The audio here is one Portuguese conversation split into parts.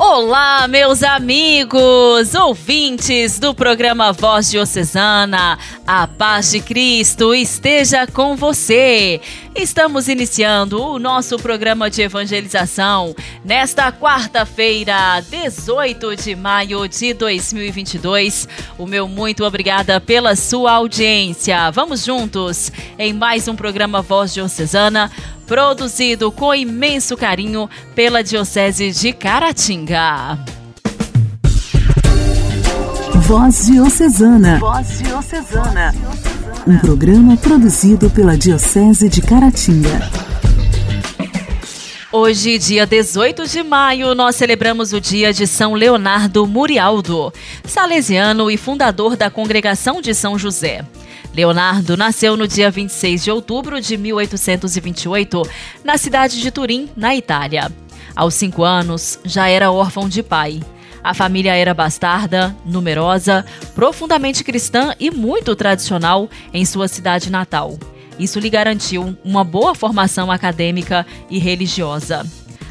Olá, meus amigos, ouvintes do programa Voz Diocesana. A paz de Cristo esteja com você. Estamos iniciando o nosso programa de evangelização nesta quarta-feira, 18 de maio de 2022. O meu muito obrigada pela sua audiência. Vamos juntos em mais um programa Voz Diocesana produzido com imenso carinho pela Diocese de Caratinga. Voz Diocesana. Voz Diocesana. Um programa produzido pela Diocese de Caratinga. Hoje, dia 18 de maio, nós celebramos o dia de São Leonardo Murialdo, salesiano e fundador da Congregação de São José. Leonardo nasceu no dia 26 de outubro de 1828, na cidade de Turim, na Itália. Aos cinco anos, já era órfão de pai. A família era bastarda, numerosa, profundamente cristã e muito tradicional em sua cidade natal. Isso lhe garantiu uma boa formação acadêmica e religiosa.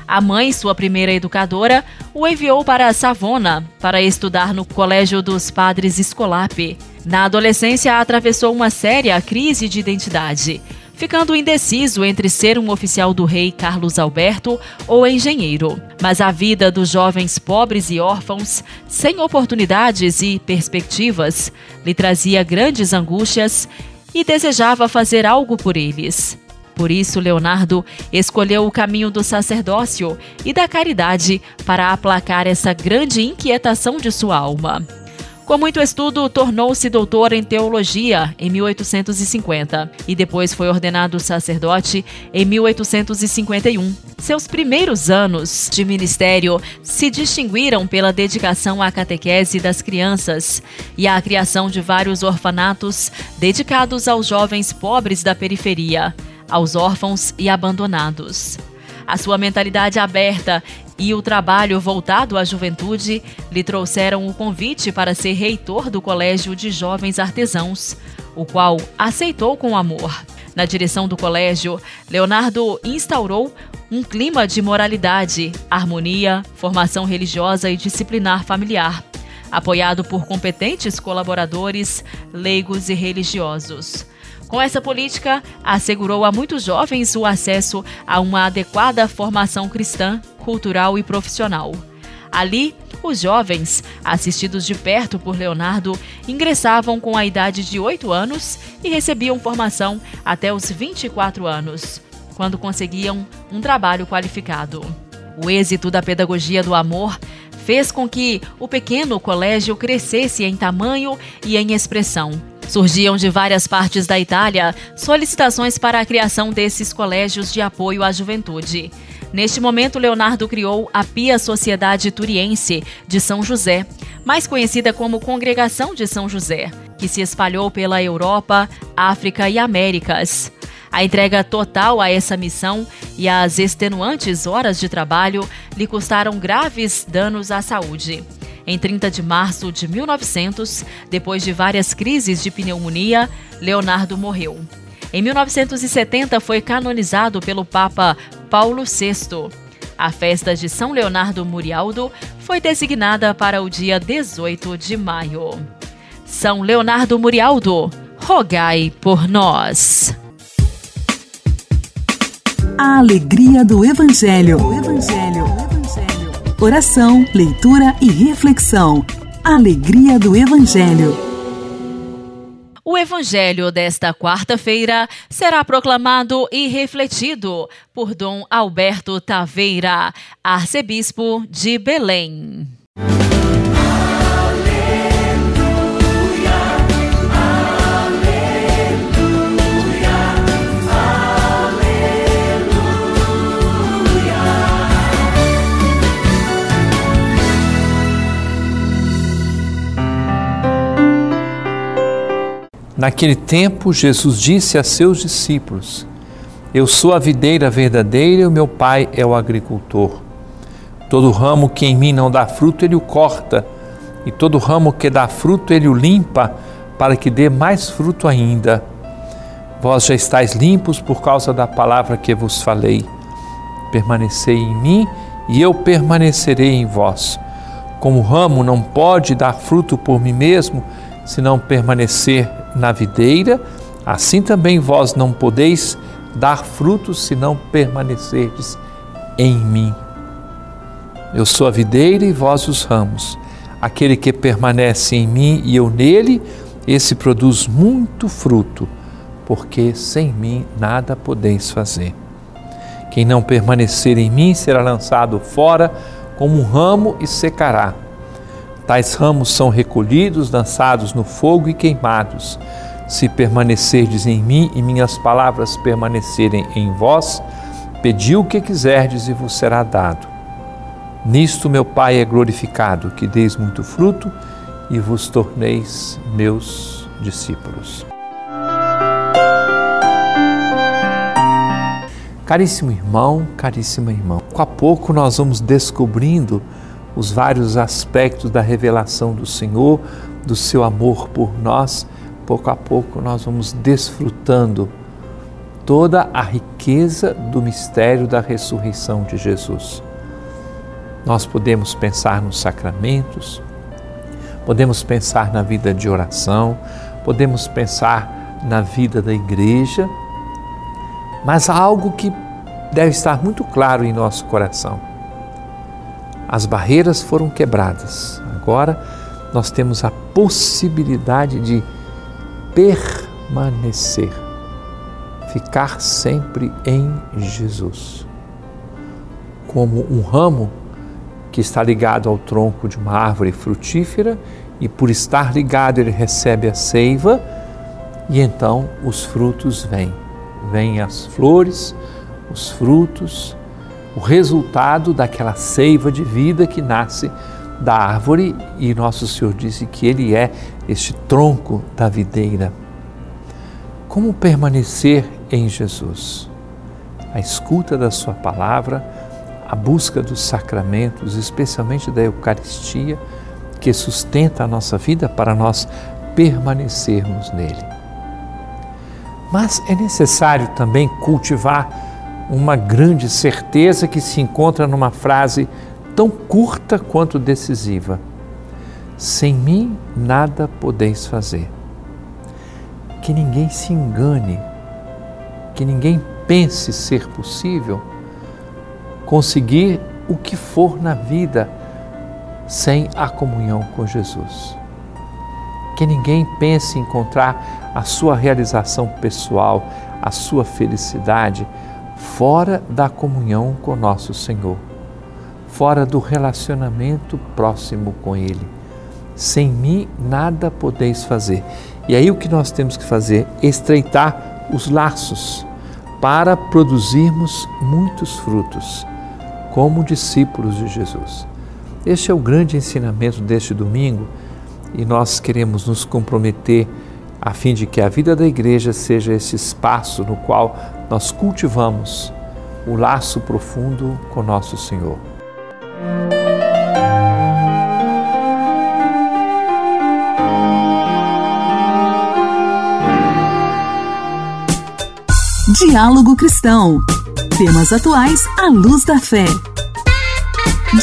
A mãe, sua primeira educadora, o enviou para Savona para estudar no Colégio dos Padres Escolape. Na adolescência, atravessou uma séria crise de identidade, ficando indeciso entre ser um oficial do rei Carlos Alberto ou engenheiro. Mas a vida dos jovens pobres e órfãos, sem oportunidades e perspectivas, lhe trazia grandes angústias e desejava fazer algo por eles. Por isso, Leonardo escolheu o caminho do sacerdócio e da caridade para aplacar essa grande inquietação de sua alma. Com muito estudo, tornou-se doutor em teologia em 1850 e depois foi ordenado sacerdote em 1851. Seus primeiros anos de ministério se distinguiram pela dedicação à catequese das crianças e à criação de vários orfanatos dedicados aos jovens pobres da periferia, aos órfãos e abandonados. A sua mentalidade aberta e o trabalho voltado à juventude lhe trouxeram o convite para ser reitor do Colégio de Jovens Artesãos, o qual aceitou com amor. Na direção do colégio, Leonardo instaurou um clima de moralidade, harmonia, formação religiosa e disciplinar familiar, apoiado por competentes colaboradores, leigos e religiosos. Com essa política, assegurou a muitos jovens o acesso a uma adequada formação cristã, cultural e profissional. Ali, os jovens, assistidos de perto por Leonardo, ingressavam com a idade de 8 anos e recebiam formação até os 24 anos, quando conseguiam um trabalho qualificado. O êxito da pedagogia do amor fez com que o pequeno colégio crescesse em tamanho e em expressão Surgiam de várias partes da Itália solicitações para a criação desses colégios de apoio à juventude. Neste momento, Leonardo criou a Pia Sociedade Turiense de São José, mais conhecida como Congregação de São José, que se espalhou pela Europa, África e Américas. A entrega total a essa missão e as extenuantes horas de trabalho lhe custaram graves danos à saúde. Em 30 de março de 1900, depois de várias crises de pneumonia, Leonardo morreu. Em 1970 foi canonizado pelo Papa Paulo VI. A festa de São Leonardo Murialdo foi designada para o dia 18 de maio. São Leonardo Murialdo, rogai por nós. A alegria do Evangelho. O Evangelho oração, leitura e reflexão. Alegria do Evangelho. O Evangelho desta quarta-feira será proclamado e refletido por Dom Alberto Taveira, arcebispo de Belém. Naquele tempo, Jesus disse a seus discípulos: Eu sou a videira verdadeira e o meu Pai é o agricultor. Todo ramo que em mim não dá fruto, ele o corta, e todo ramo que dá fruto, ele o limpa, para que dê mais fruto ainda. Vós já estáis limpos por causa da palavra que vos falei. Permanecei em mim e eu permanecerei em vós. Como o ramo não pode dar fruto por mim mesmo, se não permanecer na videira, assim também vós não podeis dar frutos se não permanecerdes em mim. Eu sou a videira e vós os ramos. Aquele que permanece em mim e eu nele, esse produz muito fruto, porque sem mim nada podeis fazer. Quem não permanecer em mim será lançado fora como um ramo e secará. Tais ramos são recolhidos, lançados no fogo e queimados. Se permanecerdes em mim e minhas palavras permanecerem em vós, pedi o que quiserdes e vos será dado. Nisto meu Pai é glorificado, que deis muito fruto e vos torneis meus discípulos. Caríssimo irmão, caríssima irmã, pouco a pouco nós vamos descobrindo os vários aspectos da revelação do Senhor, do seu amor por nós. Pouco a pouco nós vamos desfrutando toda a riqueza do mistério da ressurreição de Jesus. Nós podemos pensar nos sacramentos, podemos pensar na vida de oração, podemos pensar na vida da igreja, mas há algo que deve estar muito claro em nosso coração. As barreiras foram quebradas. Agora nós temos a possibilidade de permanecer, ficar sempre em Jesus. Como um ramo que está ligado ao tronco de uma árvore frutífera e por estar ligado ele recebe a seiva e então os frutos vêm. Vêm as flores, os frutos, o resultado daquela seiva de vida que nasce da árvore e nosso Senhor disse que ele é este tronco da videira. Como permanecer em Jesus? A escuta da Sua palavra, a busca dos sacramentos, especialmente da Eucaristia, que sustenta a nossa vida para nós permanecermos nele. Mas é necessário também cultivar uma grande certeza que se encontra numa frase tão curta quanto decisiva: Sem mim nada podeis fazer. Que ninguém se engane, que ninguém pense ser possível conseguir o que for na vida sem a comunhão com Jesus. Que ninguém pense encontrar a sua realização pessoal, a sua felicidade fora da comunhão com nosso Senhor, fora do relacionamento próximo com Ele. Sem mim nada podeis fazer. E aí o que nós temos que fazer? Estreitar os laços para produzirmos muitos frutos como discípulos de Jesus. Este é o grande ensinamento deste domingo e nós queremos nos comprometer a fim de que a vida da igreja seja esse espaço no qual nós cultivamos o laço profundo com nosso Senhor. Diálogo Cristão. Temas atuais à luz da fé.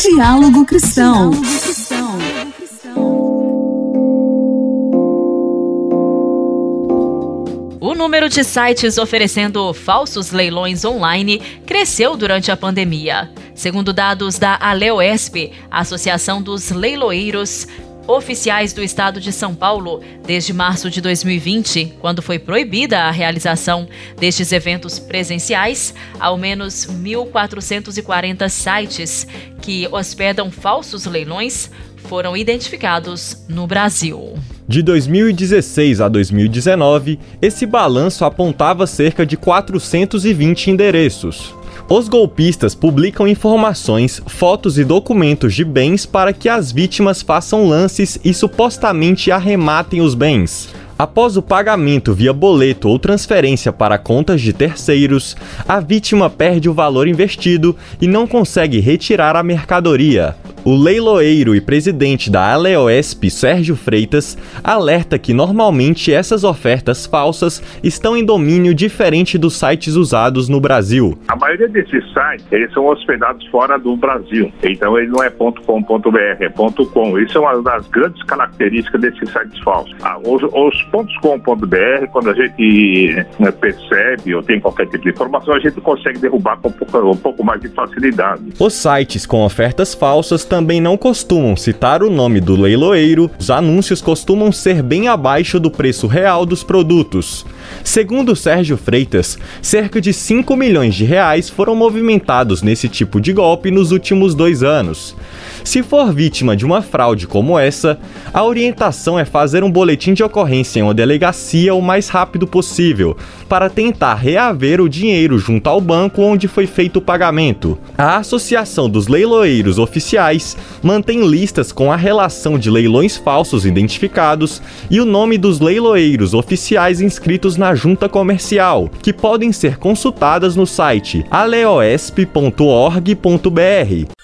Diálogo Cristão. O número de sites oferecendo falsos leilões online cresceu durante a pandemia. Segundo dados da Aleoesp, Associação dos Leiloeiros, oficiais do estado de São Paulo desde março de 2020, quando foi proibida a realização destes eventos presenciais. Ao menos 1.440 sites que hospedam falsos leilões foram identificados no Brasil. De 2016 a 2019, esse balanço apontava cerca de 420 endereços. Os golpistas publicam informações, fotos e documentos de bens para que as vítimas façam lances e supostamente arrematem os bens. Após o pagamento via boleto ou transferência para contas de terceiros, a vítima perde o valor investido e não consegue retirar a mercadoria. O leiloeiro e presidente da Aleoesp, Sérgio Freitas, alerta que normalmente essas ofertas falsas estão em domínio diferente dos sites usados no Brasil. A maioria desses sites, eles são hospedados fora do Brasil. Então ele não é .com.br, é .com. Isso é uma das grandes características desses sites falsos. Ah, os, os .com.br, quando a gente né, percebe ou tem qualquer tipo de informação, a gente consegue derrubar com um pouco, um pouco mais de facilidade. Os sites com ofertas falsas também não costumam citar o nome do leiloeiro, os anúncios costumam ser bem abaixo do preço real dos produtos. Segundo Sérgio Freitas, cerca de 5 milhões de reais foram movimentados nesse tipo de golpe nos últimos dois anos. Se for vítima de uma fraude como essa, a orientação é fazer um boletim de ocorrência em uma delegacia o mais rápido possível, para tentar reaver o dinheiro junto ao banco onde foi feito o pagamento. A Associação dos Leiloeiros Oficiais mantém listas com a relação de leilões falsos identificados e o nome dos leiloeiros oficiais inscritos na junta comercial, que podem ser consultadas no site aleoesp.org.br.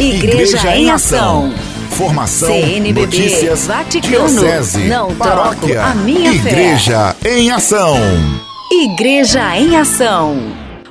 Igreja em Ação. Formação, CNBB, notícias, Vaticano, diocese, não paróquia, a minha fé. Igreja em Ação. Igreja em Ação.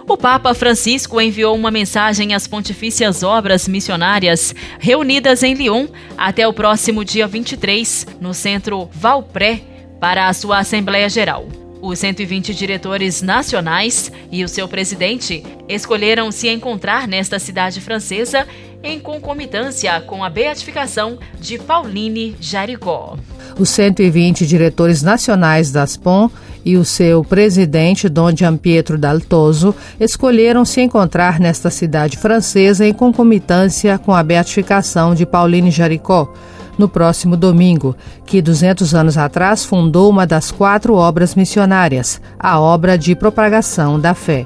O Papa Francisco enviou uma mensagem às pontifícias obras missionárias reunidas em Lyon até o próximo dia 23, no centro Valpré, para a sua Assembleia Geral. Os 120 diretores nacionais e o seu presidente escolheram se encontrar nesta cidade francesa em concomitância com a beatificação de Pauline Jaricó. Os 120 diretores nacionais da SPOM e o seu presidente, Dom Gianpietro Daltoso, escolheram se encontrar nesta cidade francesa em concomitância com a beatificação de Pauline Jaricó, no próximo domingo, que 200 anos atrás fundou uma das quatro obras missionárias, a obra de propagação da fé.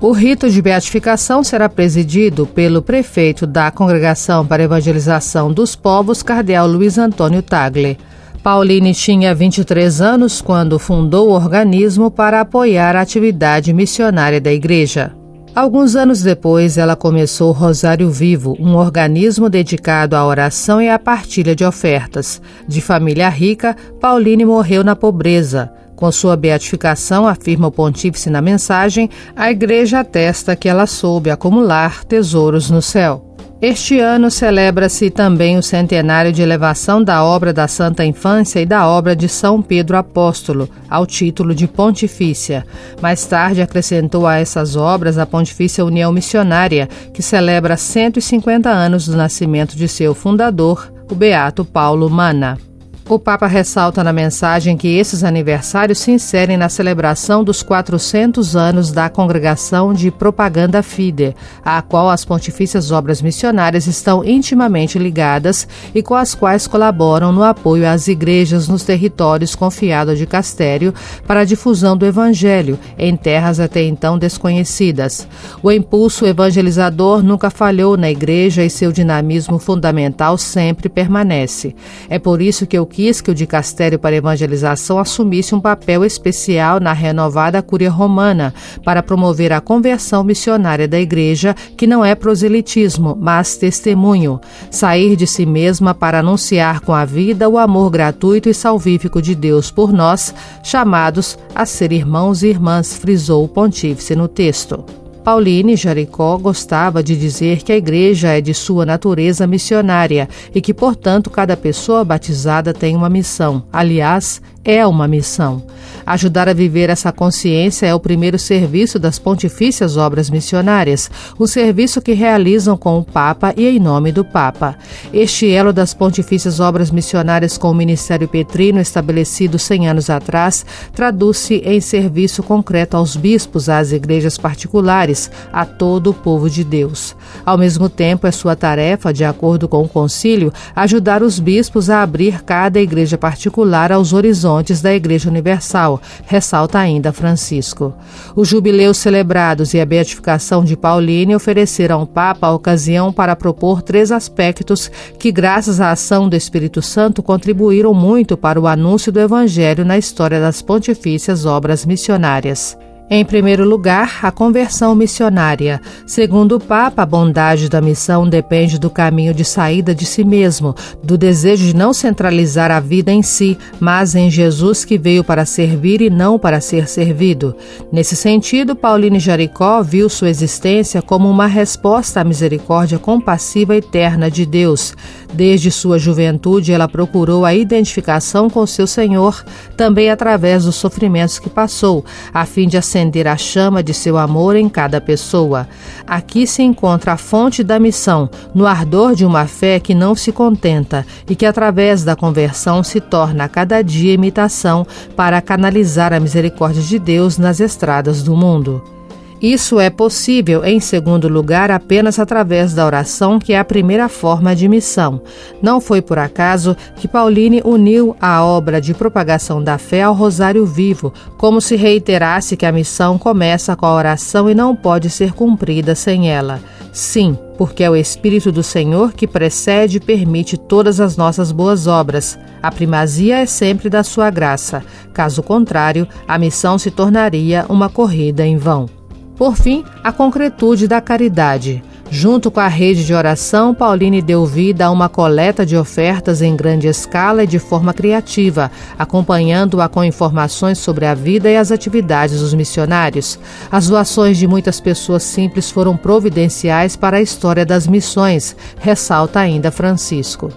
O rito de beatificação será presidido pelo prefeito da Congregação para Evangelização dos Povos, Cardeal Luiz Antônio Tagle. Pauline tinha 23 anos quando fundou o organismo para apoiar a atividade missionária da igreja. Alguns anos depois, ela começou o Rosário Vivo, um organismo dedicado à oração e à partilha de ofertas. De família rica, Pauline morreu na pobreza. Com sua beatificação, afirma o pontífice na mensagem, a igreja atesta que ela soube acumular tesouros no céu. Este ano celebra-se também o centenário de elevação da obra da Santa Infância e da obra de São Pedro Apóstolo, ao título de Pontifícia. Mais tarde acrescentou a essas obras a Pontifícia União Missionária, que celebra 150 anos do nascimento de seu fundador, o Beato Paulo Mana. O Papa ressalta na mensagem que esses aniversários se inserem na celebração dos 400 anos da Congregação de Propaganda Fide, à qual as pontifícias obras missionárias estão intimamente ligadas e com as quais colaboram no apoio às igrejas nos territórios confiados de Castério para a difusão do Evangelho em terras até então desconhecidas. O impulso evangelizador nunca falhou na igreja e seu dinamismo fundamental sempre permanece. É por isso que eu quis que o dicastério para evangelização assumisse um papel especial na renovada Cúria Romana para promover a conversão missionária da Igreja, que não é proselitismo, mas testemunho, sair de si mesma para anunciar com a vida o amor gratuito e salvífico de Deus por nós, chamados a ser irmãos e irmãs, frisou o pontífice no texto. Pauline Jaricó gostava de dizer que a igreja é de sua natureza missionária e que, portanto, cada pessoa batizada tem uma missão. Aliás, é uma missão. Ajudar a viver essa consciência é o primeiro serviço das pontifícias obras missionárias, um serviço que realizam com o Papa e em nome do Papa. Este elo das pontifícias obras missionárias com o Ministério Petrino, estabelecido 100 anos atrás, traduz-se em serviço concreto aos bispos, às igrejas particulares, a todo o povo de Deus. Ao mesmo tempo, é sua tarefa, de acordo com o concílio, ajudar os bispos a abrir cada igreja particular aos horizontes da Igreja Universal, ressalta ainda Francisco. Os jubileus celebrados e a beatificação de Pauline ofereceram ao Papa a ocasião para propor três aspectos que, graças à ação do Espírito Santo, contribuíram muito para o anúncio do Evangelho na história das pontifícias obras missionárias. Em primeiro lugar, a conversão missionária. Segundo o Papa, a bondade da missão depende do caminho de saída de si mesmo, do desejo de não centralizar a vida em si, mas em Jesus que veio para servir e não para ser servido. Nesse sentido, Pauline Jaricó viu sua existência como uma resposta à misericórdia compassiva eterna de Deus. Desde sua juventude, ela procurou a identificação com seu Senhor, também através dos sofrimentos que passou, a fim de acender a chama de seu amor em cada pessoa. Aqui se encontra a fonte da missão, no ardor de uma fé que não se contenta e que, através da conversão, se torna a cada dia imitação para canalizar a misericórdia de Deus nas estradas do mundo. Isso é possível, em segundo lugar, apenas através da oração, que é a primeira forma de missão. Não foi por acaso que Pauline uniu a obra de propagação da fé ao Rosário Vivo, como se reiterasse que a missão começa com a oração e não pode ser cumprida sem ela. Sim, porque é o Espírito do Senhor que precede e permite todas as nossas boas obras. A primazia é sempre da sua graça. Caso contrário, a missão se tornaria uma corrida em vão. Por fim, a concretude da caridade. Junto com a rede de oração, Pauline deu vida a uma coleta de ofertas em grande escala e de forma criativa, acompanhando-a com informações sobre a vida e as atividades dos missionários. As doações de muitas pessoas simples foram providenciais para a história das missões, ressalta ainda Francisco.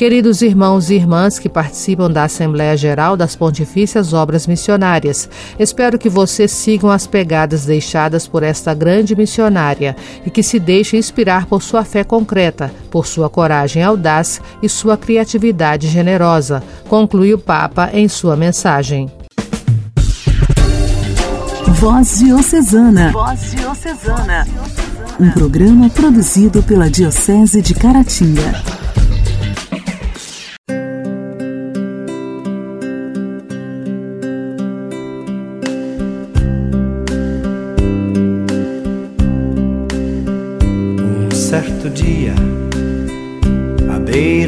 Queridos irmãos e irmãs que participam da Assembleia Geral das Pontifícias Obras Missionárias, espero que vocês sigam as pegadas deixadas por esta grande missionária e que se deixem inspirar por sua fé concreta, por sua coragem audaz e sua criatividade generosa, conclui o Papa em sua mensagem. Voz Diocesana. Voz Diocesana. Um programa produzido pela Diocese de Caratinga.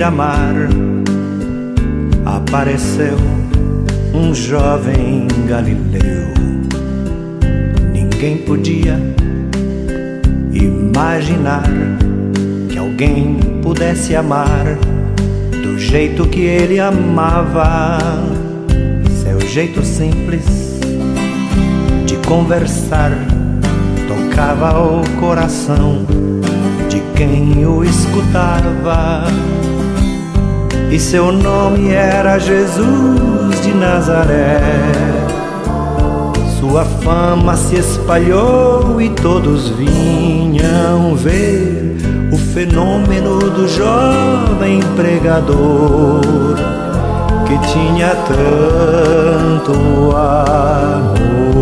Beira-mar apareceu um jovem galileu. Ninguém podia imaginar que alguém pudesse amar do jeito que ele amava. Seu jeito simples de conversar tocava o coração de quem o escutava e seu nome era Jesus de Nazaré. Sua fama se espalhou e todos vinham ver o fenômeno do jovem pregador que tinha tanto amor.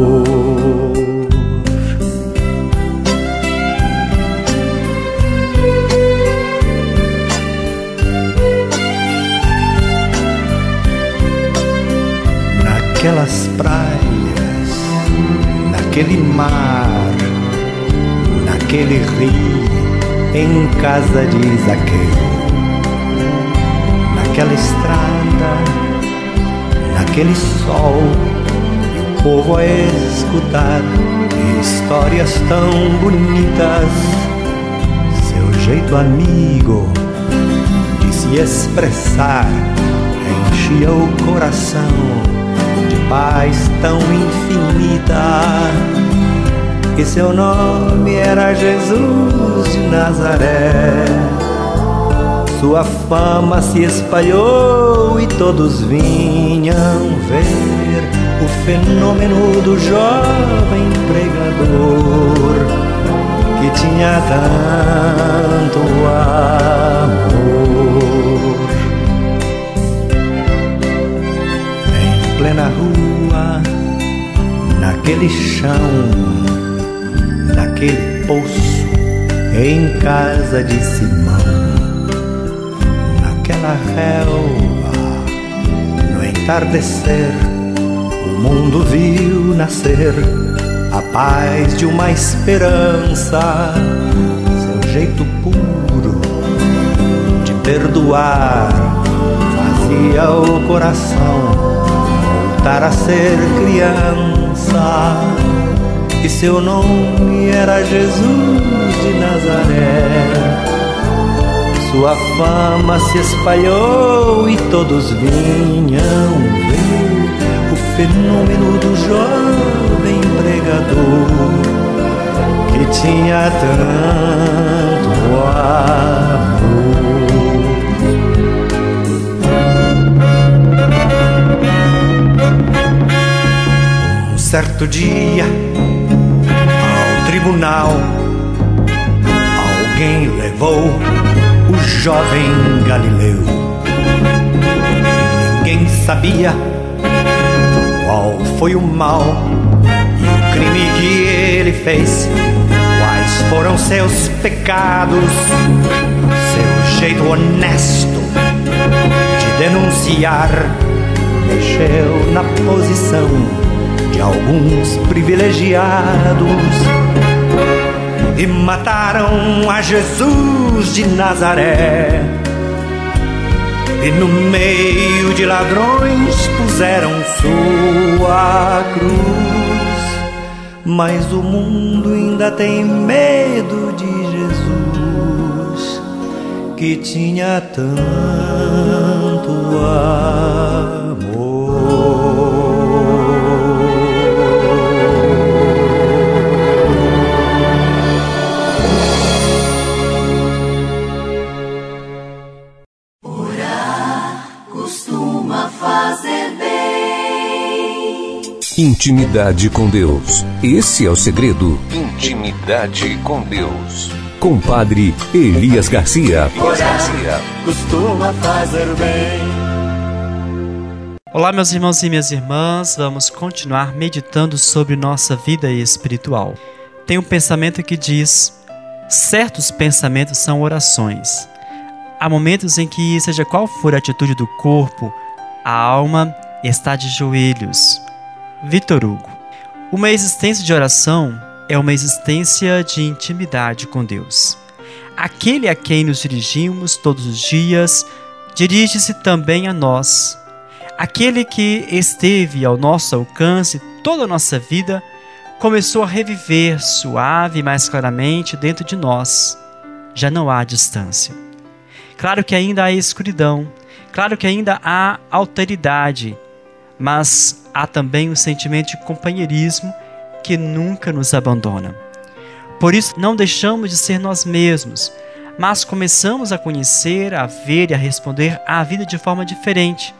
Naquelas praias, naquele mar, naquele rio, em casa de Zaqueu, naquela estrada, naquele sol, o povo a escutar histórias tão bonitas, seu jeito amigo de se expressar enchia o coração paz tão infinita. E seu nome era Jesus de Nazaré. Sua fama se espalhou e todos vinham ver o fenômeno do jovem pregador que tinha tanto amor. Plena rua, naquele chão, naquele poço, em casa de Simão, naquela relva, no entardecer, o mundo viu nascer a paz de uma esperança, seu jeito puro de perdoar fazia o coração voltar a ser criança. e seu nome era Jesus de Nazaré. Sua fama se espalhou e todos vinham ver o fenômeno do jovem pregador que tinha tanto amor. Certo dia, ao tribunal, alguém levou o jovem Galileu. Ninguém sabia qual foi o mal e o crime que ele fez. Quais foram seus pecados, seu jeito honesto de denunciar mexeu na posição de alguns privilegiados e mataram a Jesus de Nazaré. E no meio de ladrões puseram sua cruz. Mas o mundo ainda tem medo de Jesus, que tinha tanto amor. Intimidade com Deus. Esse é o segredo. Intimidade com Deus. Compadre Elias Garcia. Elias Garcia. Costuma fazer bem. Olá, meus irmãos e minhas irmãs, vamos continuar meditando sobre nossa vida espiritual. Tem um pensamento que diz: certos pensamentos são orações. Há momentos em que, seja qual for a atitude do corpo, a alma está de joelhos. Vitor Hugo. Uma existência de oração é uma existência de intimidade com Deus. Aquele a quem nos dirigimos todos os dias dirige-se também a nós. Aquele que esteve ao nosso alcance toda a nossa vida começou a reviver suave e mais claramente dentro de nós. Já não há distância. Claro que ainda há escuridão, claro que ainda há alteridade, mas há também o sentimento de companheirismo que nunca nos abandona. Por isso, não deixamos de ser nós mesmos, mas começamos a conhecer, a ver e a responder à vida de forma diferente.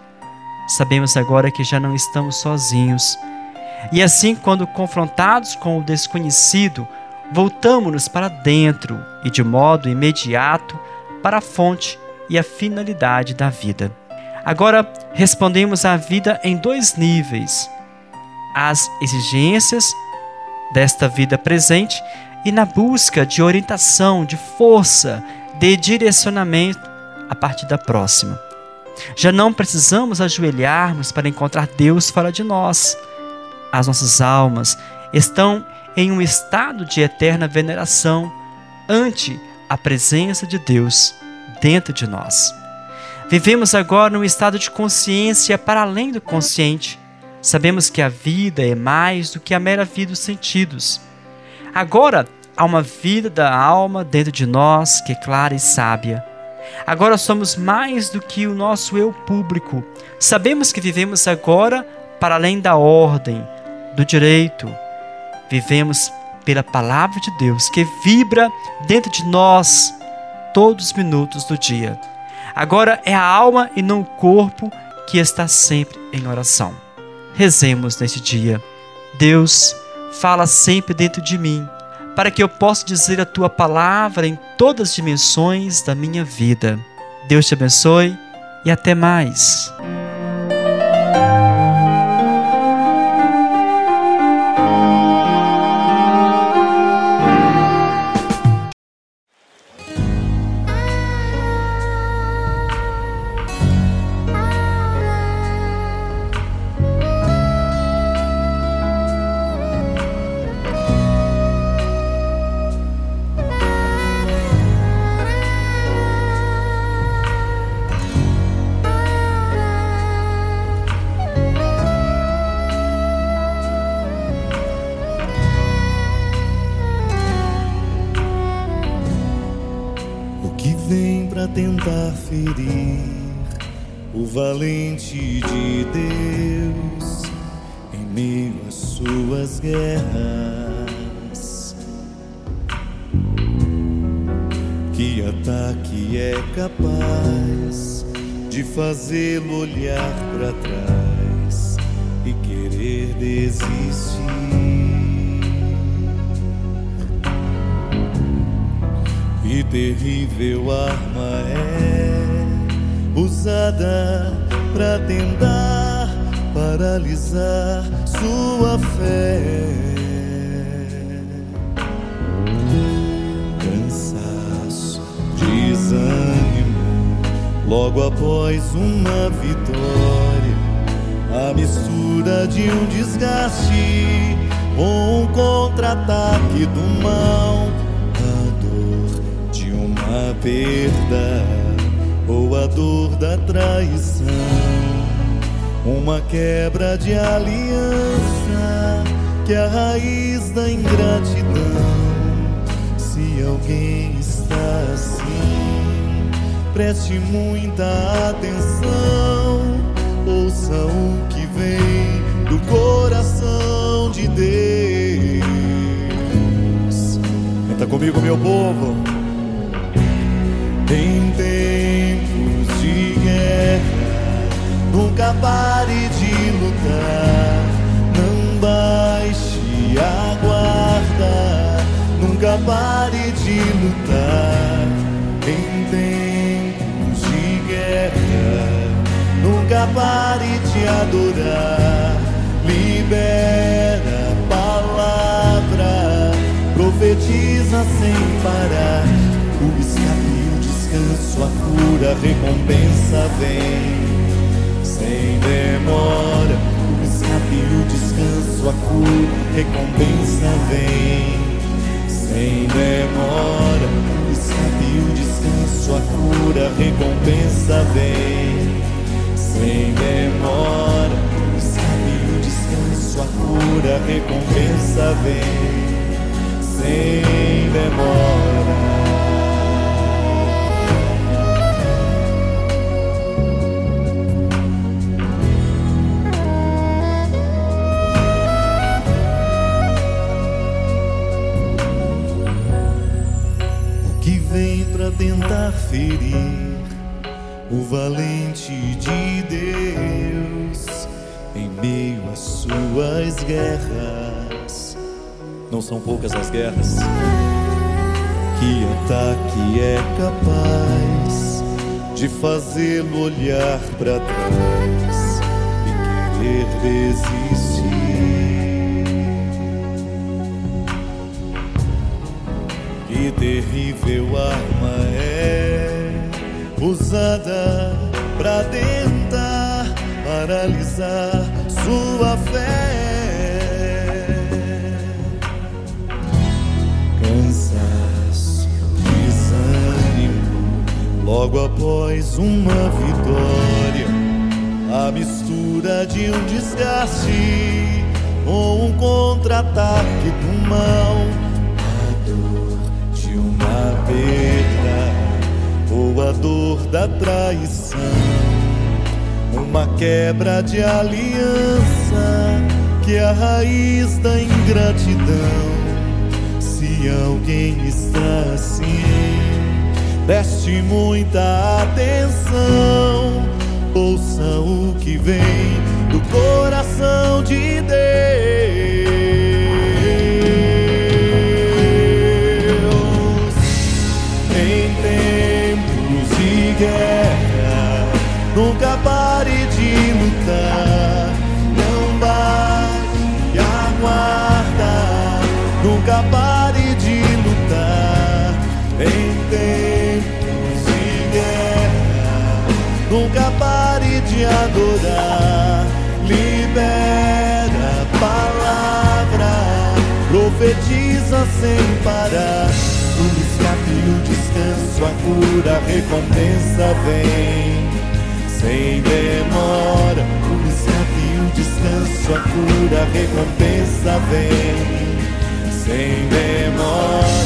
Sabemos agora que já não estamos sozinhos. E assim, quando confrontados com o desconhecido, voltamos-nos para dentro e, de modo imediato, para a fonte e a finalidade da vida. Agora respondemos à vida em dois níveis: as exigências desta vida presente e na busca de orientação, de força, de direcionamento a partir da próxima. Já não precisamos ajoelharmos para encontrar Deus fora de nós. As nossas almas estão em um estado de eterna veneração ante a presença de Deus dentro de nós. Vivemos agora num estado de consciência para além do consciente. Sabemos que a vida é mais do que a mera vida dos sentidos. Agora há uma vida da alma dentro de nós que é clara e sábia. Agora somos mais do que o nosso eu público. Sabemos que vivemos agora para além da ordem, do direito. Vivemos pela palavra de Deus que vibra dentro de nós todos os minutos do dia. Agora é a alma e não o corpo que está sempre em oração. Rezemos neste dia. Deus, fala sempre dentro de mim, para que eu possa dizer a tua palavra em todas as dimensões da minha vida. Deus te abençoe e até mais. De Deus em meio às suas guerras. Que ataque é capaz de fazê-lo olhar para trás e querer desistir? E terrível arma é usada para tentar paralisar sua fé. Cansaço, desânimo, logo após uma vitória, a mistura de um desgaste com um contra-ataque do mal, a dor de uma perda ou a dor da traição, uma quebra de aliança que é a raiz da ingratidão. Se alguém está assim, preste muita atenção, ouça o que vem do coração de Deus. Canta comigo, meu povo. Em nunca pare de lutar. Não baixe a guarda, nunca pare de lutar. Em tempos de guerra, nunca pare de adorar. Libera a palavra, profetiza sem parar. O escape descanso, a cura, a recompensa vem sem demora. O escape, o descanso, a cura, recompensa vem sem demora. O escape, o descanso, a cura, recompensa vem sem demora. O escape, o descanso, a cura, recompensa vem sem demora. Tentar ferir o valente de Deus em meio às suas guerras. Não são poucas as guerras. Que ataque é capaz de fazê-lo olhar para trás e querer desistir? Que terrível arma é usada para tentar paralisar sua fé. Cansaço, desânimo, logo após uma vitória, a mistura de um desgaste ou um contra-ataque do mal perda ou a dor da traição, uma quebra de aliança que é a raiz da ingratidão. Se alguém está assim, preste muita atenção, ouça o que vem do coração de Deus. Tempos de guerra, nunca pare de adorar. Libera a palavra, profetiza sem parar o escape, o descanso, a cura, a recompensa vem sem demora. O escape, o descanso, a cura, a recompensa vem sem demora.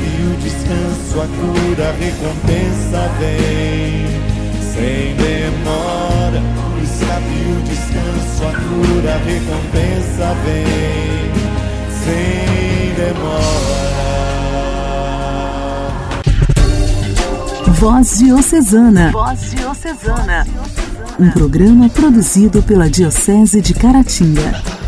Escape, o descanso, a cura, a recompensa vem sem demora. O escape, o descanso, a cura, a recompensa vem sem demora. Voz Diocesana. Voz Diocesana. Um programa produzido pela Diocese de Caratinga.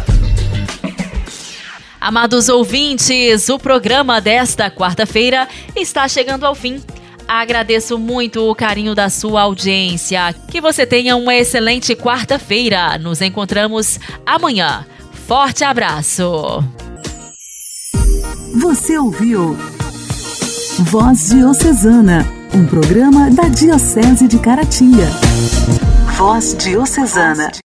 Amados ouvintes, o programa desta quarta-feira está chegando ao fim. Agradeço muito o carinho da sua audiência. Que você tenha uma excelente quarta-feira. Nos encontramos amanhã. Forte abraço. Você ouviu Voz Diocesana, um programa da Diocese de Caratinga. Voz Diocesana.